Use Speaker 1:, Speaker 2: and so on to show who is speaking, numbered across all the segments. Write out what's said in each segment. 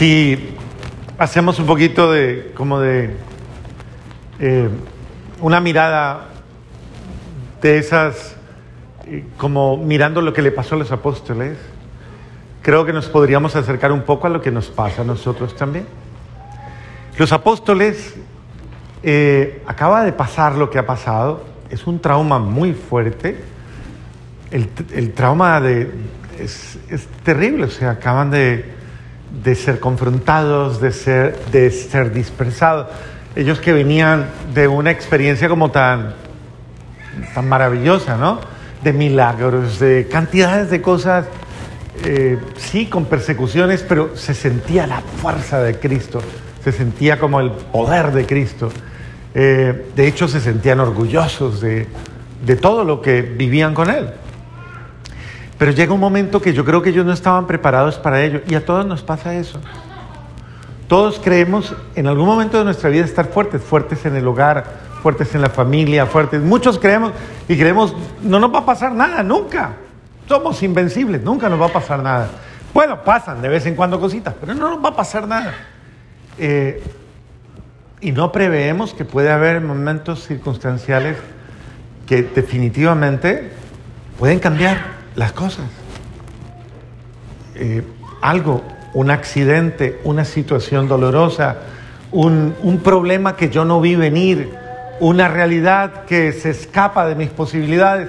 Speaker 1: Si hacemos un poquito de, como de, eh, una mirada de esas, eh, como mirando lo que le pasó a los apóstoles, creo que nos podríamos acercar un poco a lo que nos pasa a nosotros también. Los apóstoles, eh, acaba de pasar lo que ha pasado, es un trauma muy fuerte, el, trauma de, es, es, terrible, o sea, acaban de, de ser confrontados, de ser, de ser dispersados. Ellos que venían de una experiencia como tan, tan maravillosa, ¿no? De milagros, de cantidades de cosas, eh, sí, con persecuciones, pero se sentía la fuerza de Cristo, se sentía como el poder de Cristo. Eh, de hecho, se sentían orgullosos de, de todo lo que vivían con Él. Pero llega un momento que yo creo que ellos no estaban preparados para ello. Y a todos nos pasa eso. Todos creemos en algún momento de nuestra vida estar fuertes, fuertes en el hogar, fuertes en la familia, fuertes. Muchos creemos y creemos, no nos va a pasar nada, nunca. Somos invencibles, nunca nos va a pasar nada. Bueno, pasan de vez en cuando cositas, pero no nos va a pasar nada. Eh, y no preveemos que puede haber momentos circunstanciales que definitivamente pueden cambiar las cosas. Eh, algo, un accidente, una situación dolorosa, un, un, problema que yo no vi venir, una realidad que se escapa de mis posibilidades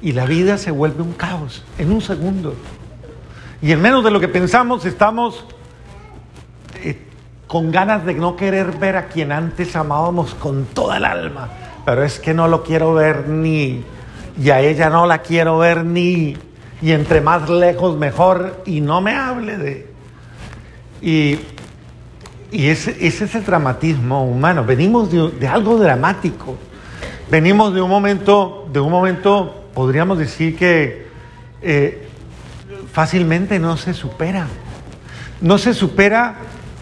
Speaker 1: y la vida se vuelve un caos en un segundo. Y en menos de lo que pensamos estamos eh, con ganas de no querer ver a quien antes amábamos con toda el alma, pero es que no lo quiero ver ni y a ella no la quiero ver ni, y entre más lejos mejor, y no me hable de... Y, y ese, ese, es el dramatismo humano, venimos de, de, algo dramático, venimos de un momento, de un momento, podríamos decir que eh, fácilmente no se supera, no se supera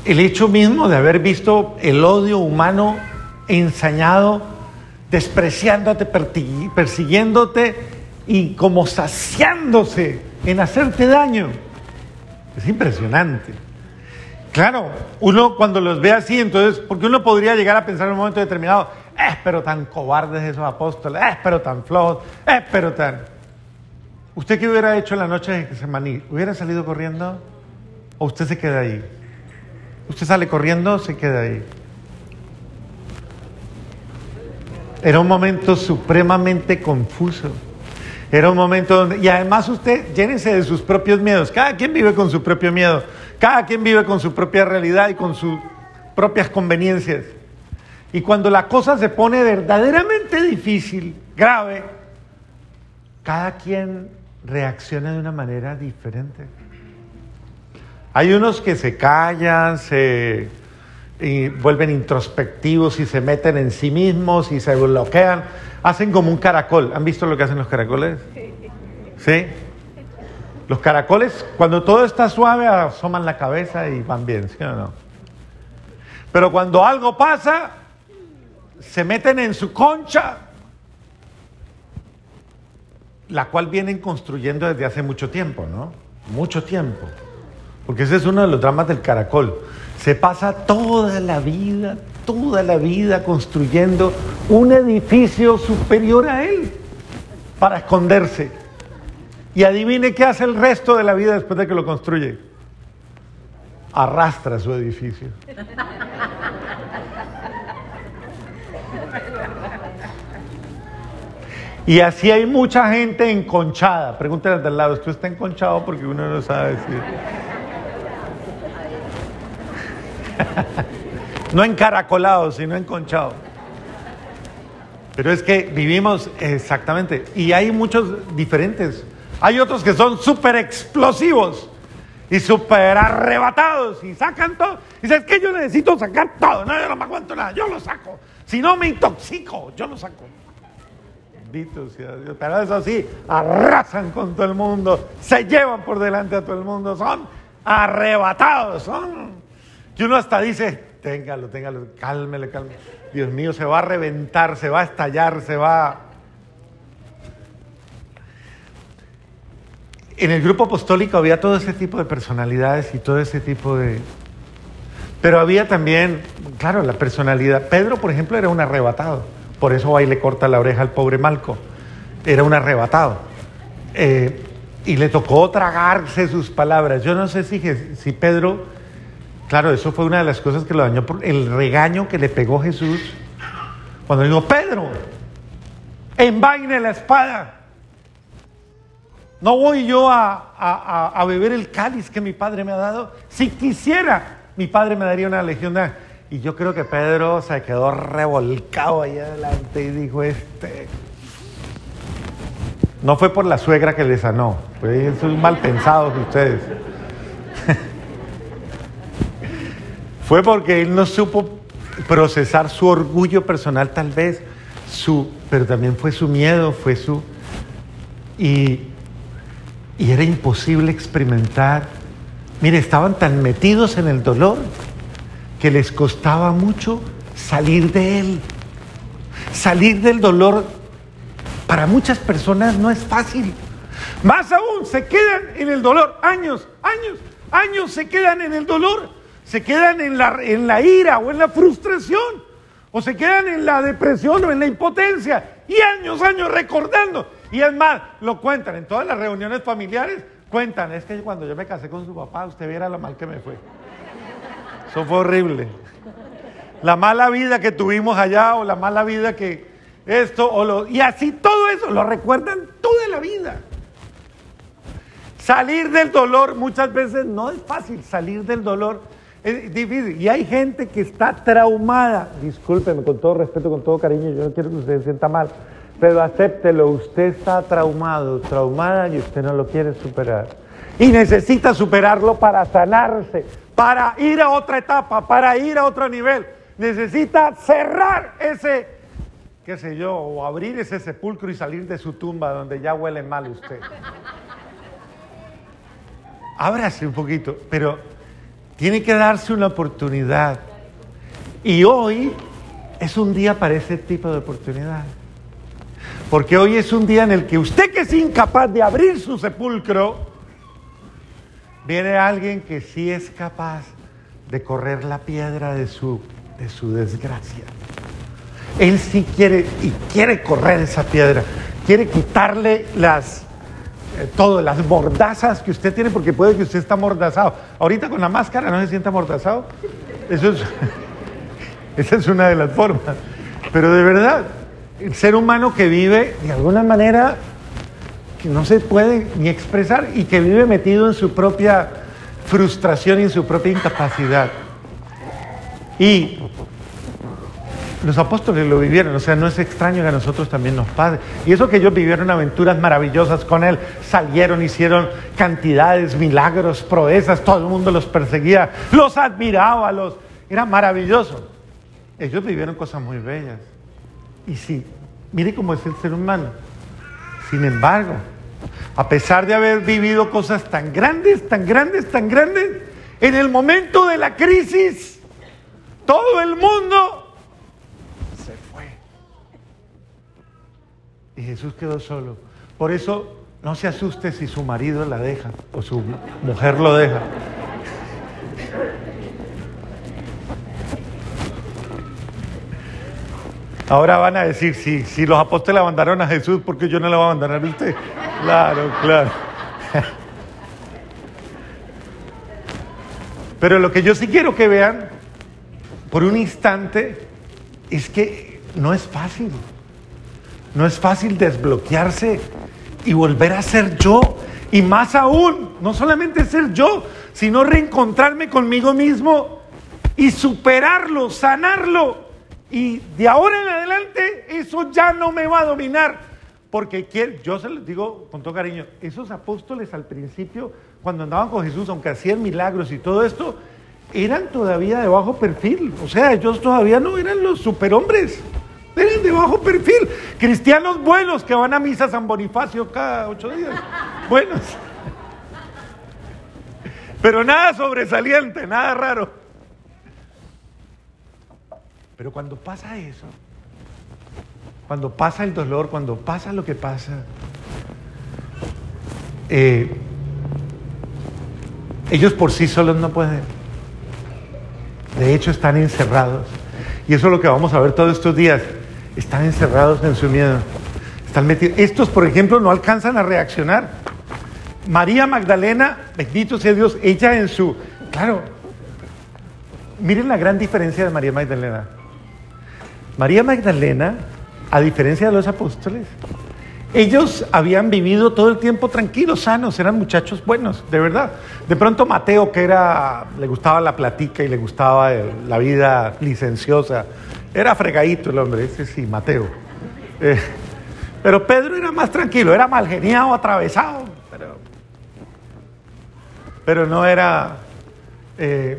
Speaker 1: el hecho mismo de haber visto el odio humano ensañado despreciándote, persiguiéndote y como saciándose en hacerte daño. Es impresionante. Claro, uno cuando los ve así, entonces, porque uno podría llegar a pensar en un momento determinado, es pero tan cobardes esos apóstoles, es pero tan flojos, es pero tan... ¿Usted qué hubiera hecho en la noche de Getsemaní? ¿Hubiera salido corriendo o usted se queda ahí? ¿Usted sale corriendo o se queda ahí? Era un momento supremamente confuso. Era un momento donde, y además usted, llénese de sus propios miedos. Cada quien vive con su propio miedo. Cada quien vive con su propia realidad y con sus propias conveniencias. Y cuando la cosa se pone verdaderamente difícil, grave, cada quien reacciona de una manera diferente. Hay unos que se callan, se y vuelven introspectivos y se meten en sí mismos y se bloquean. Hacen como un caracol. ¿Han visto lo que hacen los caracoles? ¿Sí? Los caracoles, cuando todo está suave, asoman la cabeza y van bien, ¿sí o no? Pero cuando algo pasa, se meten en su concha, la cual vienen construyendo desde hace mucho tiempo, ¿no? Mucho tiempo. Porque ese es uno de los dramas del caracol. Se pasa toda la vida, toda la vida construyendo un edificio superior a él para esconderse. Y adivine qué hace el resto de la vida después de que lo construye. Arrastra su edificio. Y así hay mucha gente enconchada. Pregúntale al lado, ¿usted está enconchado? Porque uno no sabe decir. no encaracolado, sino enconchado. Pero es que vivimos exactamente, y hay muchos diferentes. Hay otros que son súper explosivos y súper arrebatados y sacan todo. Y dices que yo necesito sacar todo, no, yo no me aguanto nada, yo lo saco. Si no me intoxico, yo lo saco. Bendito sea Dios. Pero eso sí, arrasan con todo el mundo, se llevan por delante a todo el mundo, son arrebatados, son y uno hasta dice, téngalo, téngalo, cálmele, cálmele. Dios mío, se va a reventar, se va a estallar, se va... En el grupo apostólico había todo ese tipo de personalidades y todo ese tipo de, Pero había también, claro, la personalidad. Pedro, por ejemplo, era un arrebatado. Por eso ahí le corta la oreja al pobre Malco. Era un arrebatado. Eh, y le tocó tragarse sus palabras. Yo no sé si, si Pedro, claro, eso fue una de las cosas que lo dañó, por el regaño que le pegó Jesús cuando dijo, Pedro, envaine la espada. No voy yo a, a, beber el cáliz que mi padre me ha dado. Si quisiera, mi padre me daría una legión. Y yo creo que Pedro se quedó revolcado ahí adelante y dijo, este... No fue por la suegra que le sanó, fue un mal pensado de ustedes. fue porque él no supo procesar su orgullo personal tal vez, su, pero también fue su miedo, fue su... Y y era imposible experimentar. Mire, estaban tan metidos en el dolor que les costaba mucho salir de él. Salir del dolor para muchas personas no es fácil. Más aún, se quedan en el dolor años, años, años se quedan en el dolor. Se quedan en la, en la ira o en la frustración. O se quedan en la depresión o en la impotencia. Y años, años recordando y es más, lo cuentan en todas las reuniones familiares, cuentan, es que cuando yo me casé con su papá, usted viera lo mal que me fue. Eso fue horrible. La mala vida que tuvimos allá o la mala vida que esto o lo... Y así todo eso lo recuerdan toda la vida. Salir del dolor muchas veces no es fácil, salir del dolor es. Y hay gente que está traumada. Discúlpeme, con todo respeto, con todo cariño, yo no quiero que usted se sienta mal. Pero acéptelo, usted está traumado, traumada y usted no lo quiere superar. Y necesita superarlo para sanarse, para ir a otra etapa, para ir a otro nivel. Necesita cerrar ese, qué sé yo, o abrir ese sepulcro y salir de su tumba donde ya huele mal usted. Ábrase un poquito, pero tiene que darse una oportunidad. Y hoy es un día para ese tipo de oportunidad. Porque hoy es un día en el que usted que es incapaz de abrir su sepulcro, viene alguien que sí es capaz de correr la piedra de su, de su desgracia. Él sí quiere y quiere correr esa piedra, quiere quitarle las, eh, todo, las mordazas que usted tiene, porque puede que usted está mordazado. Ahorita con la máscara no se sienta mordazado. Eso es, esa es una de las formas. Pero de verdad, el ser humano que vive de alguna manera que no se puede ni expresar y que vive metido en su propia frustración y en su propia incapacidad. Y los apóstoles lo vivieron, o sea, no es extraño que a nosotros también nos pase. Y eso que ellos vivieron aventuras maravillosas con Él, salieron, hicieron cantidades, milagros, proezas, todo el mundo los perseguía, los admiraba, los... era maravilloso. Ellos vivieron cosas muy bellas. Y sí, mire cómo es el ser humano. Sin embargo, a pesar de haber vivido cosas tan grandes, tan grandes, tan grandes, en el momento de la crisis, todo el mundo Y Jesús quedó solo. Por eso no se asuste si su marido la deja o su mujer lo deja. Ahora van a decir, si, si los apóstoles abandonaron a Jesús, ¿por qué yo no le voy a abandonar a usted? Claro, claro. Pero lo que yo sí quiero que vean por un instante es que no es fácil. No es fácil desbloquearse y volver a ser yo. Y más aún, no solamente ser yo, sino reencontrarme conmigo mismo y superarlo, sanarlo. Y de ahora en adelante eso ya no me va a dominar. Porque yo se los digo con todo cariño, esos apóstoles al principio, cuando andaban con Jesús, aunque hacían milagros y todo esto, eran todavía de bajo perfil. O sea, ellos todavía no eran los superhombres. Bajo perfil. Cristianos buenos que van a misa San Bonifacio cada ocho días. Buenos. Pero nada sobresaliente, nada raro. Pero cuando pasa eso, cuando pasa el dolor, cuando pasa lo que pasa, eh, ellos por sí solos no pueden. De hecho, están encerrados. Y eso es lo que vamos a ver todos estos días. Están encerrados en su miedo. Están metidos. Estos, por ejemplo, no alcanzan a reaccionar. María Magdalena, bendito sea Dios, ella en su... Claro, miren la gran diferencia de María Magdalena. María Magdalena, a diferencia de los apóstoles, ellos habían vivido todo el tiempo tranquilos, sanos, eran muchachos buenos, de verdad. De pronto Mateo, que era, le gustaba la platica y le gustaba la vida licenciosa, era fregadito el hombre, ese sí, Mateo. Eh, pero Pedro era más tranquilo, era mal geniado, atravesado, pero, pero no era... Eh,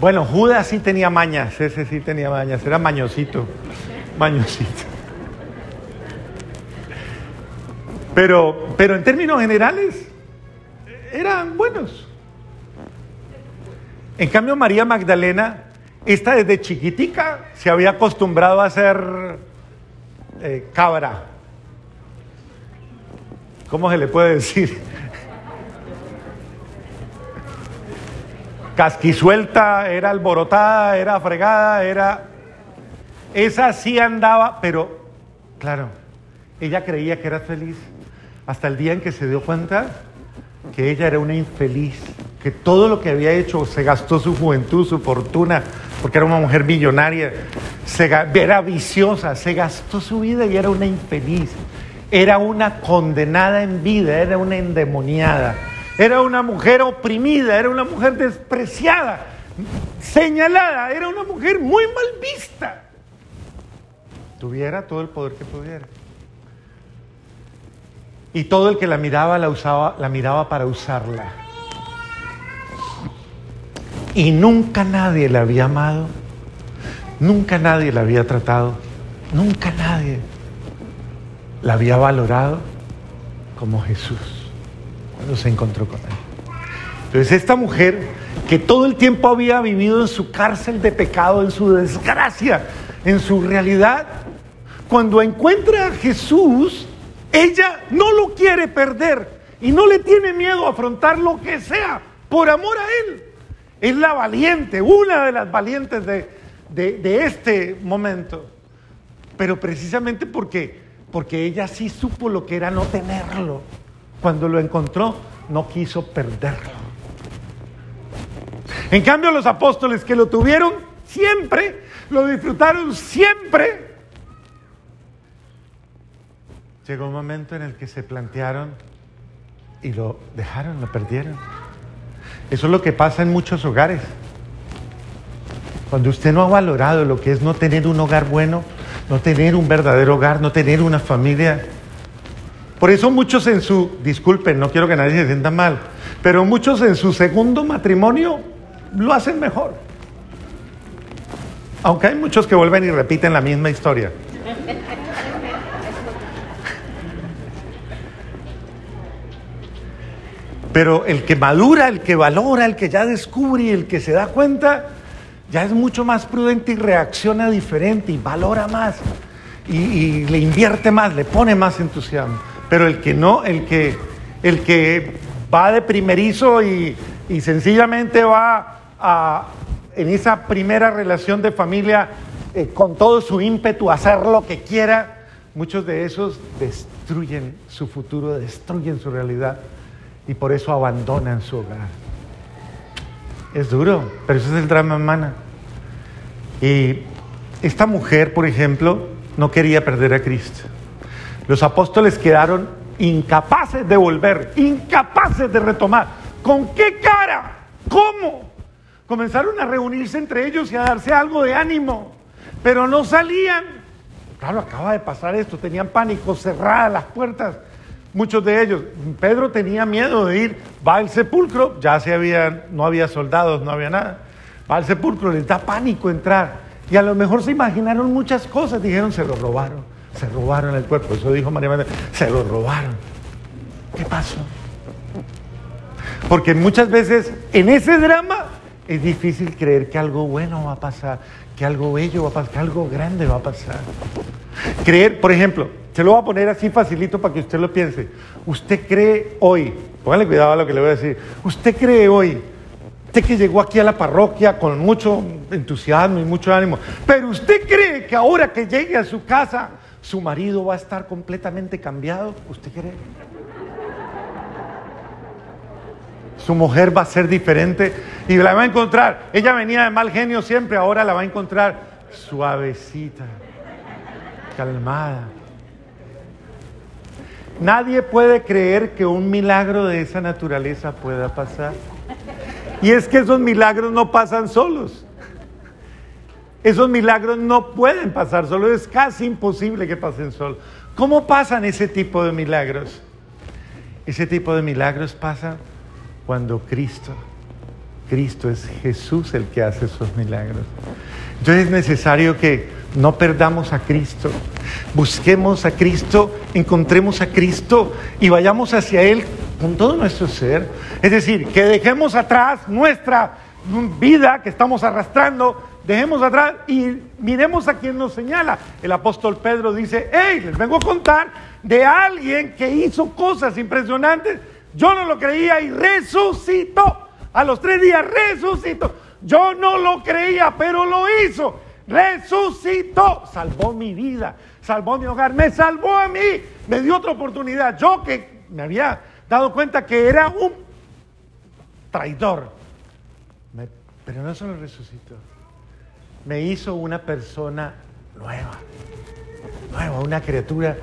Speaker 1: bueno, Judas sí tenía mañas, ese sí tenía mañas, era mañosito, mañosito. Pero, pero en términos generales, eran buenos. En cambio, María Magdalena, esta desde chiquitica se había acostumbrado a ser eh, cabra. ¿Cómo se le puede decir? Casquisuelta, era alborotada, era fregada, era... Esa sí andaba, pero claro, ella creía que era feliz hasta el día en que se dio cuenta que ella era una infeliz, que todo lo que había hecho se gastó su juventud, su fortuna, porque era una mujer millonaria, se, era viciosa, se gastó su vida y era una infeliz, era una condenada en vida, era una endemoniada, era una mujer oprimida, era una mujer despreciada, señalada, era una mujer muy mal vista. Tuviera todo el poder que pudiera. Y todo el que la miraba la usaba, la miraba para usarla. Y nunca nadie la había amado, nunca nadie la había tratado, nunca nadie la había valorado como Jesús cuando se encontró con él. Entonces esta mujer que todo el tiempo había vivido en su cárcel de pecado, en su desgracia, en su realidad, cuando encuentra a Jesús, ella no lo quiere perder y no le tiene miedo a afrontar lo que sea por amor a Él. Es la valiente, una de las valientes de, este momento. Pero precisamente porque, porque ella sí supo lo que era no tenerlo. Cuando lo encontró, no quiso perderlo. En cambio, los apóstoles que lo tuvieron siempre, lo disfrutaron siempre, Llegó un momento en el que se plantearon y lo dejaron, lo perdieron. Eso es lo que pasa en muchos hogares. Cuando usted no ha valorado lo que es no tener un hogar bueno, no tener un verdadero hogar, no tener una familia. Por eso muchos en su, disculpen, no quiero que nadie se sienta mal, pero muchos en su segundo matrimonio lo hacen mejor. Aunque hay muchos que vuelven y repiten la misma historia. Pero el que madura, el que valora, el que ya descubre y el que se da cuenta, ya es mucho más prudente y reacciona diferente y valora más y, le invierte más, le pone más entusiasmo. Pero el que no, el que, el que va de primerizo y, sencillamente va a, en esa primera relación de familia eh, con todo su ímpetu a hacer lo que quiera, muchos de esos destruyen su futuro, destruyen su realidad y por eso abandonan su hogar. Es duro, pero eso es el drama humana. Y esta mujer, por ejemplo, no quería perder a Cristo. Los apóstoles quedaron incapaces de volver, incapaces de retomar. ¿Con qué cara? ¿Cómo? Comenzaron a reunirse entre ellos y a darse algo de ánimo, pero no salían. Claro, acaba de pasar esto, tenían pánico, cerradas las puertas muchos de ellos. Pedro tenía miedo de ir, va al sepulcro, ya se había, no había soldados, no había nada. Va al sepulcro, les da pánico entrar. Y a lo mejor se imaginaron muchas cosas, dijeron, se lo robaron, se robaron el cuerpo. Eso dijo María Magdalena, se lo robaron. ¿Qué pasó? Porque muchas veces en ese drama es difícil creer que algo bueno va a pasar, que algo bello va a pasar, que algo grande va a pasar. Creer, por ejemplo, se lo voy a poner así facilito para que usted lo piense. Usted cree hoy, póngale cuidado a lo que le voy a decir, usted cree hoy, Usted que llegó aquí a la parroquia con mucho entusiasmo y mucho ánimo, pero usted cree que ahora que llegue a su casa, su marido va a estar completamente cambiado. ¿Usted cree? Su mujer va a ser diferente y la va a encontrar. Ella venía de mal genio siempre, ahora la va a encontrar suavecita, calmada. Nadie puede creer que un milagro de esa naturaleza pueda pasar. Y es que esos milagros no pasan solos. Esos milagros no pueden pasar solos, es casi imposible que pasen solos. ¿Cómo pasan ese tipo de milagros? Ese tipo de milagros pasan cuando Cristo, Cristo es Jesús el que hace esos milagros. Entonces es necesario que no perdamos a Cristo, busquemos a Cristo, encontremos a Cristo y vayamos hacia Él con todo nuestro ser. Es decir, que dejemos atrás nuestra vida que estamos arrastrando, dejemos atrás y miremos a quien nos señala. El apóstol Pedro dice, hey, les vengo a contar de alguien que hizo cosas impresionantes. Yo no lo creía y resucitó. A los tres días resucitó. Yo no lo creía, pero lo hizo. Resucitó. Salvó mi vida, salvó mi hogar, me salvó a mí, me dio otra oportunidad. Yo que me había dado cuenta que era un traidor. pero no solo resucitó, me hizo una persona nueva, nueva, una criatura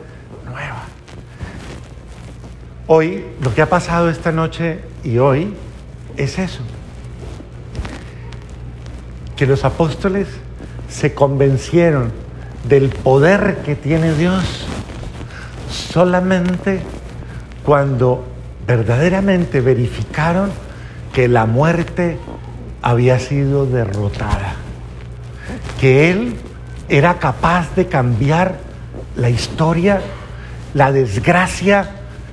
Speaker 1: nueva. Hoy, lo que ha pasado esta noche y hoy es eso, que los apóstoles se convencieron del poder que tiene Dios solamente cuando verdaderamente verificaron que la muerte había sido derrotada, que Él era capaz de cambiar la historia, la desgracia,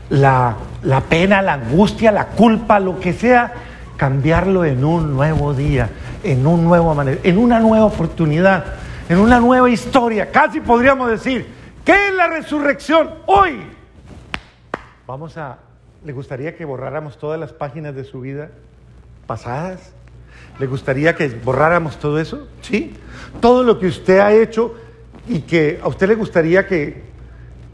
Speaker 1: la, la pena, la angustia, la culpa, lo que sea, cambiarlo en un nuevo día, en un nuevo manera, en una nueva oportunidad, en una nueva historia. Casi podríamos decir, ¿qué es la resurrección hoy? Vamos a ¿Le gustaría que borráramos todas las páginas de su vida pasadas? ¿Le gustaría que borráramos todo eso? ¿Sí? Todo lo que usted ha hecho y que a usted le gustaría que,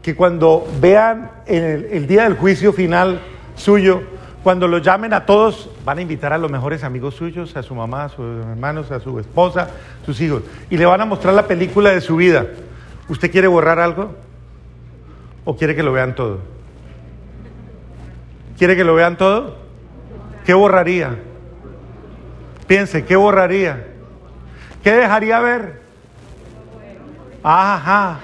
Speaker 1: que cuando vean el, el día del juicio final suyo, cuando lo llamen a todos, van a invitar a los mejores amigos suyos, a su mamá, a sus hermanos, a su esposa, sus hijos, y le van a mostrar la película de su vida. ¿Usted quiere borrar algo? ¿O quiere que lo vean todo? ¿Quiere que lo vean todo? ¿Qué borraría? Piense, ¿qué borraría? ¿Qué dejaría ver? Ajá.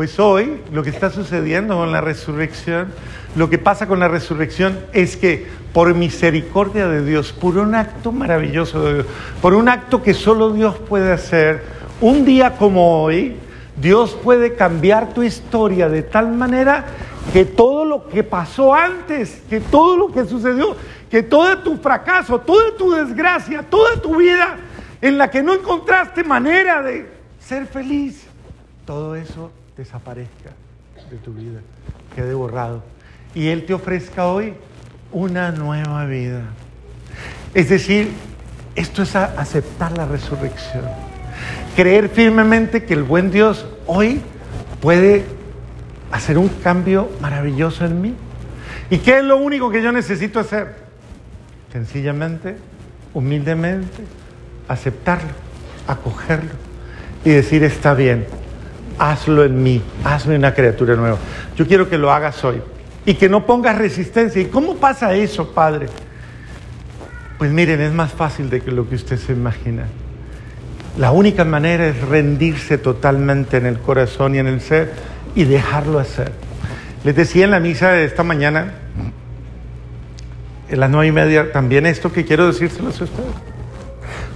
Speaker 1: Pues hoy lo que está sucediendo con la resurrección, lo que pasa con la resurrección es que por misericordia de Dios, por un acto maravilloso de Dios, por un acto que solo Dios puede hacer, un día como hoy, Dios puede cambiar tu historia de tal manera que todo lo que pasó antes, que todo lo que sucedió, que todo tu fracaso, toda tu desgracia, toda tu vida en la que no encontraste manera de ser feliz, todo eso desaparezca de tu vida, quede borrado. Y Él te ofrezca hoy una nueva vida. Es decir, esto es aceptar la resurrección. Creer firmemente que el buen Dios hoy puede hacer un cambio maravilloso en mí. ¿Y qué es lo único que yo necesito hacer? Sencillamente, humildemente, aceptarlo, acogerlo y decir, está bien, hazlo en mí, hazme una criatura nueva. Yo quiero que lo hagas hoy y que no pongas resistencia. ¿Y cómo pasa eso, Padre? Pues miren, es más fácil de lo que usted se imagina. La única manera es rendirse totalmente en el corazón y en el ser y dejarlo hacer. Les decía en la misa de esta mañana, en las nueve y media, también esto que quiero decírselos a ustedes.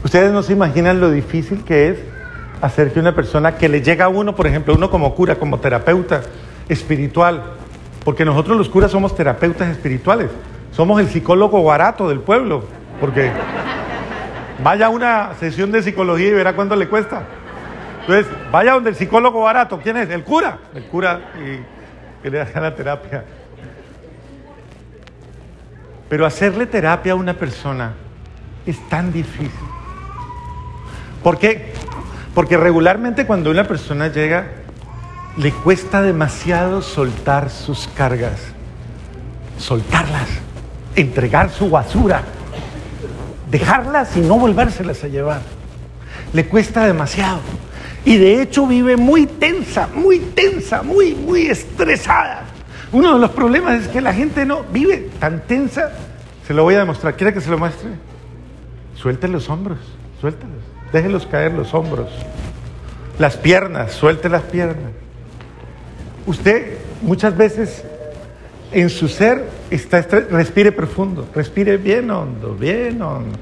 Speaker 1: Ustedes no se imaginan lo difícil que es hacer que una persona que le llega a uno, por ejemplo, uno como cura, como terapeuta espiritual, porque nosotros los curas somos terapeutas espirituales, somos el psicólogo barato del pueblo, porque vaya a una sesión de psicología y verá cuánto le cuesta. Entonces, vaya donde el psicólogo barato, ¿quién es? El cura. El cura y que le haga la terapia. Pero hacerle terapia a una persona es tan difícil. ¿Por qué? Porque regularmente cuando una persona llega, le cuesta demasiado soltar sus cargas, soltarlas, entregar su basura, dejarlas y no volvérselas a llevar. Le cuesta demasiado. Y de hecho vive muy tensa, muy tensa, muy, muy estresada. Uno de los problemas es que la gente no vive tan tensa. Se lo voy a demostrar. ¿Quiere que se lo muestre? Suelte los hombros, suéltelos. Déjenlos caer los hombros. Las piernas, suelte las piernas. Usted muchas veces en su ser está respire profundo, respire bien hondo, bien hondo.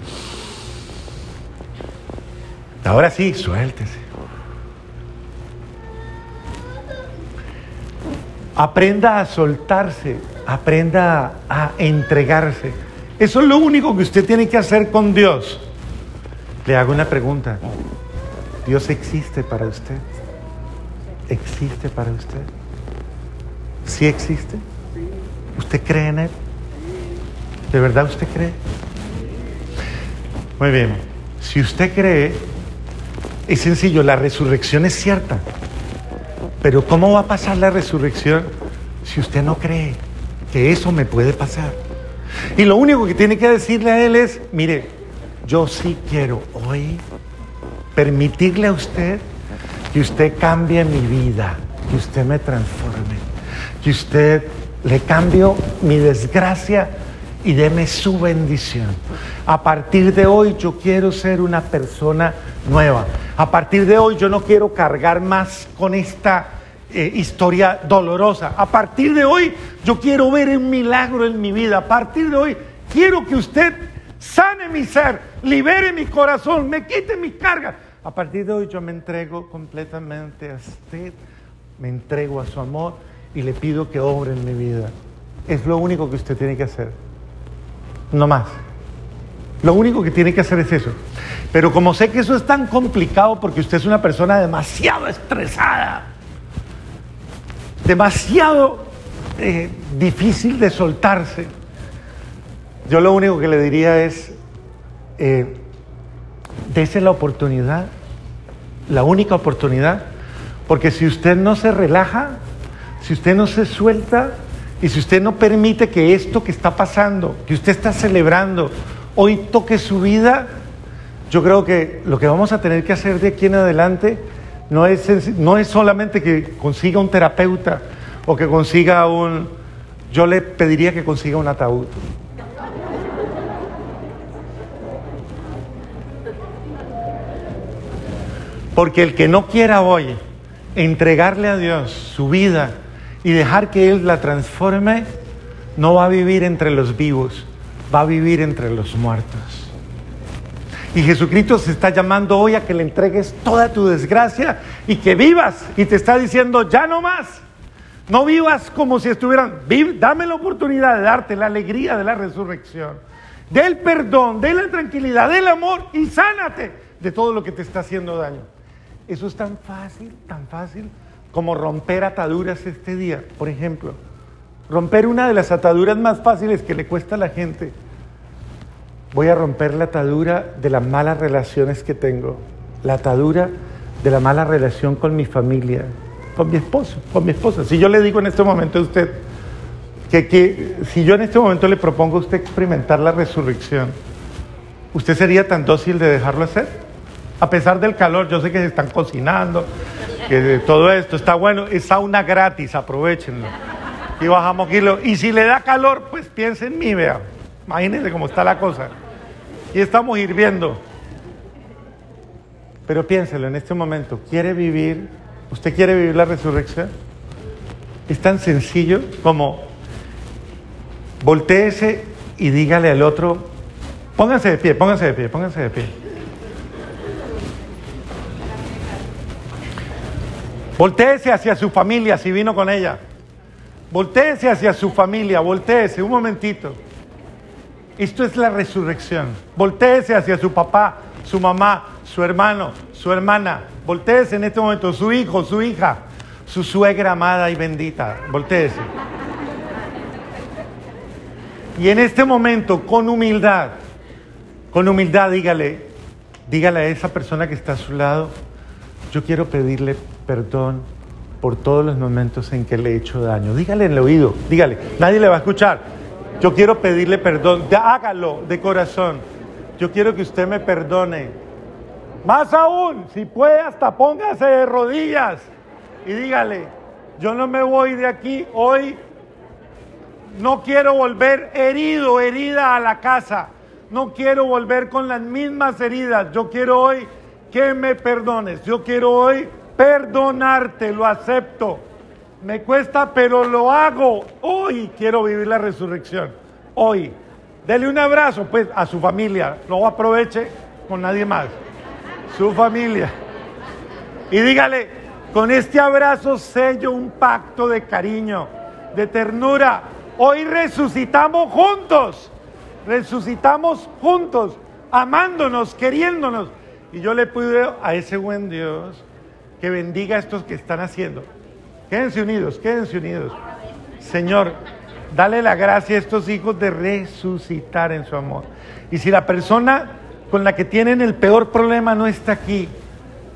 Speaker 1: Ahora sí, suéltese. Aprenda a soltarse, aprenda a entregarse. Eso es lo único que usted tiene que hacer con Dios. Le hago una pregunta. ¿Dios existe para usted? ¿Existe para usted? ¿Sí existe? ¿Usted cree en Él? ¿De verdad usted cree? Muy bien. Si usted cree, es sencillo, la resurrección es cierta. Pero ¿cómo va a pasar la resurrección si usted no cree que eso me puede pasar? Y lo único que tiene que decirle a Él es, mire, yo sí quiero hoy permitirle a usted que usted cambie mi vida, que usted me transforme, que usted le cambie mi desgracia y deme su bendición. A partir de hoy yo quiero ser una persona nueva. A partir de hoy yo no quiero cargar más con esta eh, historia dolorosa. A partir de hoy yo quiero ver un milagro en mi vida. A partir de hoy quiero que usted sane mi ser, libere mi corazón, me quite mi carga. A partir de hoy yo me entrego completamente a usted, me entrego a su amor y le pido que obre en mi vida. Es lo único que usted tiene que hacer. No más. Lo único que tiene que hacer es eso. Pero como sé que eso es tan complicado porque usted es una persona demasiado estresada, demasiado eh, difícil de soltarse, yo lo único que le diría es, eh, dése la oportunidad, la única oportunidad, porque si usted no se relaja, si usted no se suelta y si usted no permite que esto que está pasando, que usted está celebrando, hoy toque su vida, yo creo que lo que vamos a tener que hacer de aquí en adelante no es, no es solamente que consiga un terapeuta o que consiga un... Yo le pediría que consiga un ataúd. Porque el que no quiera hoy entregarle a Dios su vida y dejar que Él la transforme, no va a vivir entre los vivos, va a vivir entre los muertos. Y Jesucristo se está llamando hoy a que le entregues toda tu desgracia y que vivas. Y te está diciendo, ya no más. No vivas como si estuvieran, dame la oportunidad de darte la alegría de la resurrección, del perdón, de la tranquilidad, del amor y sánate de todo lo que te está haciendo daño. Eso es tan fácil, tan fácil como romper ataduras este día. Por ejemplo, romper una de las ataduras más fáciles que le cuesta a la gente. Voy a romper la atadura de las malas relaciones que tengo, la atadura de la mala relación con mi familia, con mi esposo, con mi esposa. Si yo le digo en este momento a usted que, que si yo en este momento le propongo a usted experimentar la resurrección, ¿usted sería tan dócil de dejarlo hacer? A pesar del calor, yo sé que se están cocinando, que todo esto está bueno, es sauna gratis, aprovechenlo. Y bajamos kilos. Y si le da calor, pues piensen en mí, vea. Imagínense cómo está la cosa. Y estamos hirviendo. Pero piénselo en este momento, ¿quiere vivir? ¿Usted quiere vivir la resurrección? Es tan sencillo como volteese y dígale al otro, pónganse de pie, pónganse de pie, pónganse de pie. Voltéese hacia su familia si vino con ella. Voltéese hacia su familia, voltéese un momentito. Esto es la resurrección. Voltéese hacia su papá, su mamá, su hermano, su hermana. Voltéese en este momento, su hijo, su hija, su suegra amada y bendita. Voltéese. Y en este momento, con humildad, con humildad, dígale, dígale a esa persona que está a su lado, yo quiero pedirle perdón por todos los momentos en que le he hecho daño. Dígale en el oído, dígale, nadie le va a escuchar. Yo quiero pedirle perdón, hágalo de corazón. Yo quiero que usted me perdone. Más aún, si puede, hasta póngase de rodillas y dígale, yo no me voy de aquí hoy, no quiero volver herido, herida a la casa, no quiero volver con las mismas heridas, yo quiero hoy que me perdones, yo quiero hoy perdonarte, lo acepto. Me cuesta, pero lo hago. Hoy quiero vivir la resurrección. Hoy. Dele un abrazo, pues, a su familia. No aproveche con nadie más. Su familia. Y dígale, con este abrazo sello un pacto de cariño, de ternura. Hoy resucitamos juntos. Resucitamos juntos, amándonos, queriéndonos. Y yo le pido a ese buen Dios que bendiga a estos que están haciendo. Quédense unidos, quédense unidos. Señor, dale la gracia a estos hijos de resucitar en su amor. Y si la persona con la que tienen el peor problema no está aquí,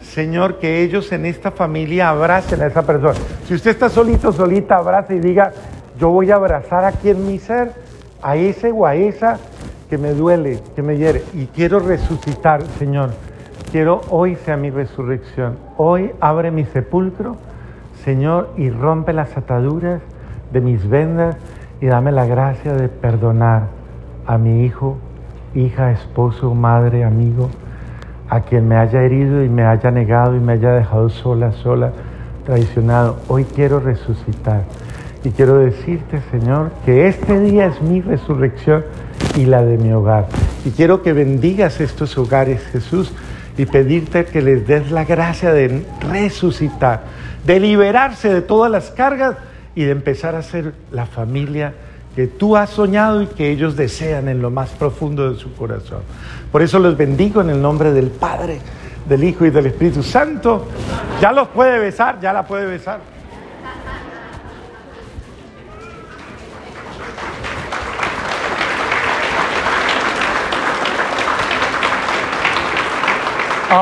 Speaker 1: Señor, que ellos en esta familia abracen a esa persona. Si usted está solito, solita, abrace y diga, yo voy a abrazar aquí en mi ser a ese o a esa que me duele, que me hiere. Y quiero resucitar, Señor. Quiero hoy sea mi resurrección. Hoy abre mi sepulcro, Señor, y rompe las ataduras de mis vendas y dame la gracia de perdonar a mi hijo, hija, esposo, madre, amigo, a quien me haya herido y me haya negado y me haya dejado sola, sola, traicionado. Hoy quiero resucitar. Y quiero decirte, Señor, que este día es mi resurrección y la de mi hogar. Y quiero que bendigas estos hogares, Jesús y pedirte que les des la gracia de resucitar, de liberarse de todas las cargas y de empezar a ser la familia que tú has soñado y que ellos desean en lo más profundo de su corazón. Por eso los bendigo en el nombre del Padre, del Hijo y del Espíritu Santo. Ya los puede besar, ya la puede besar.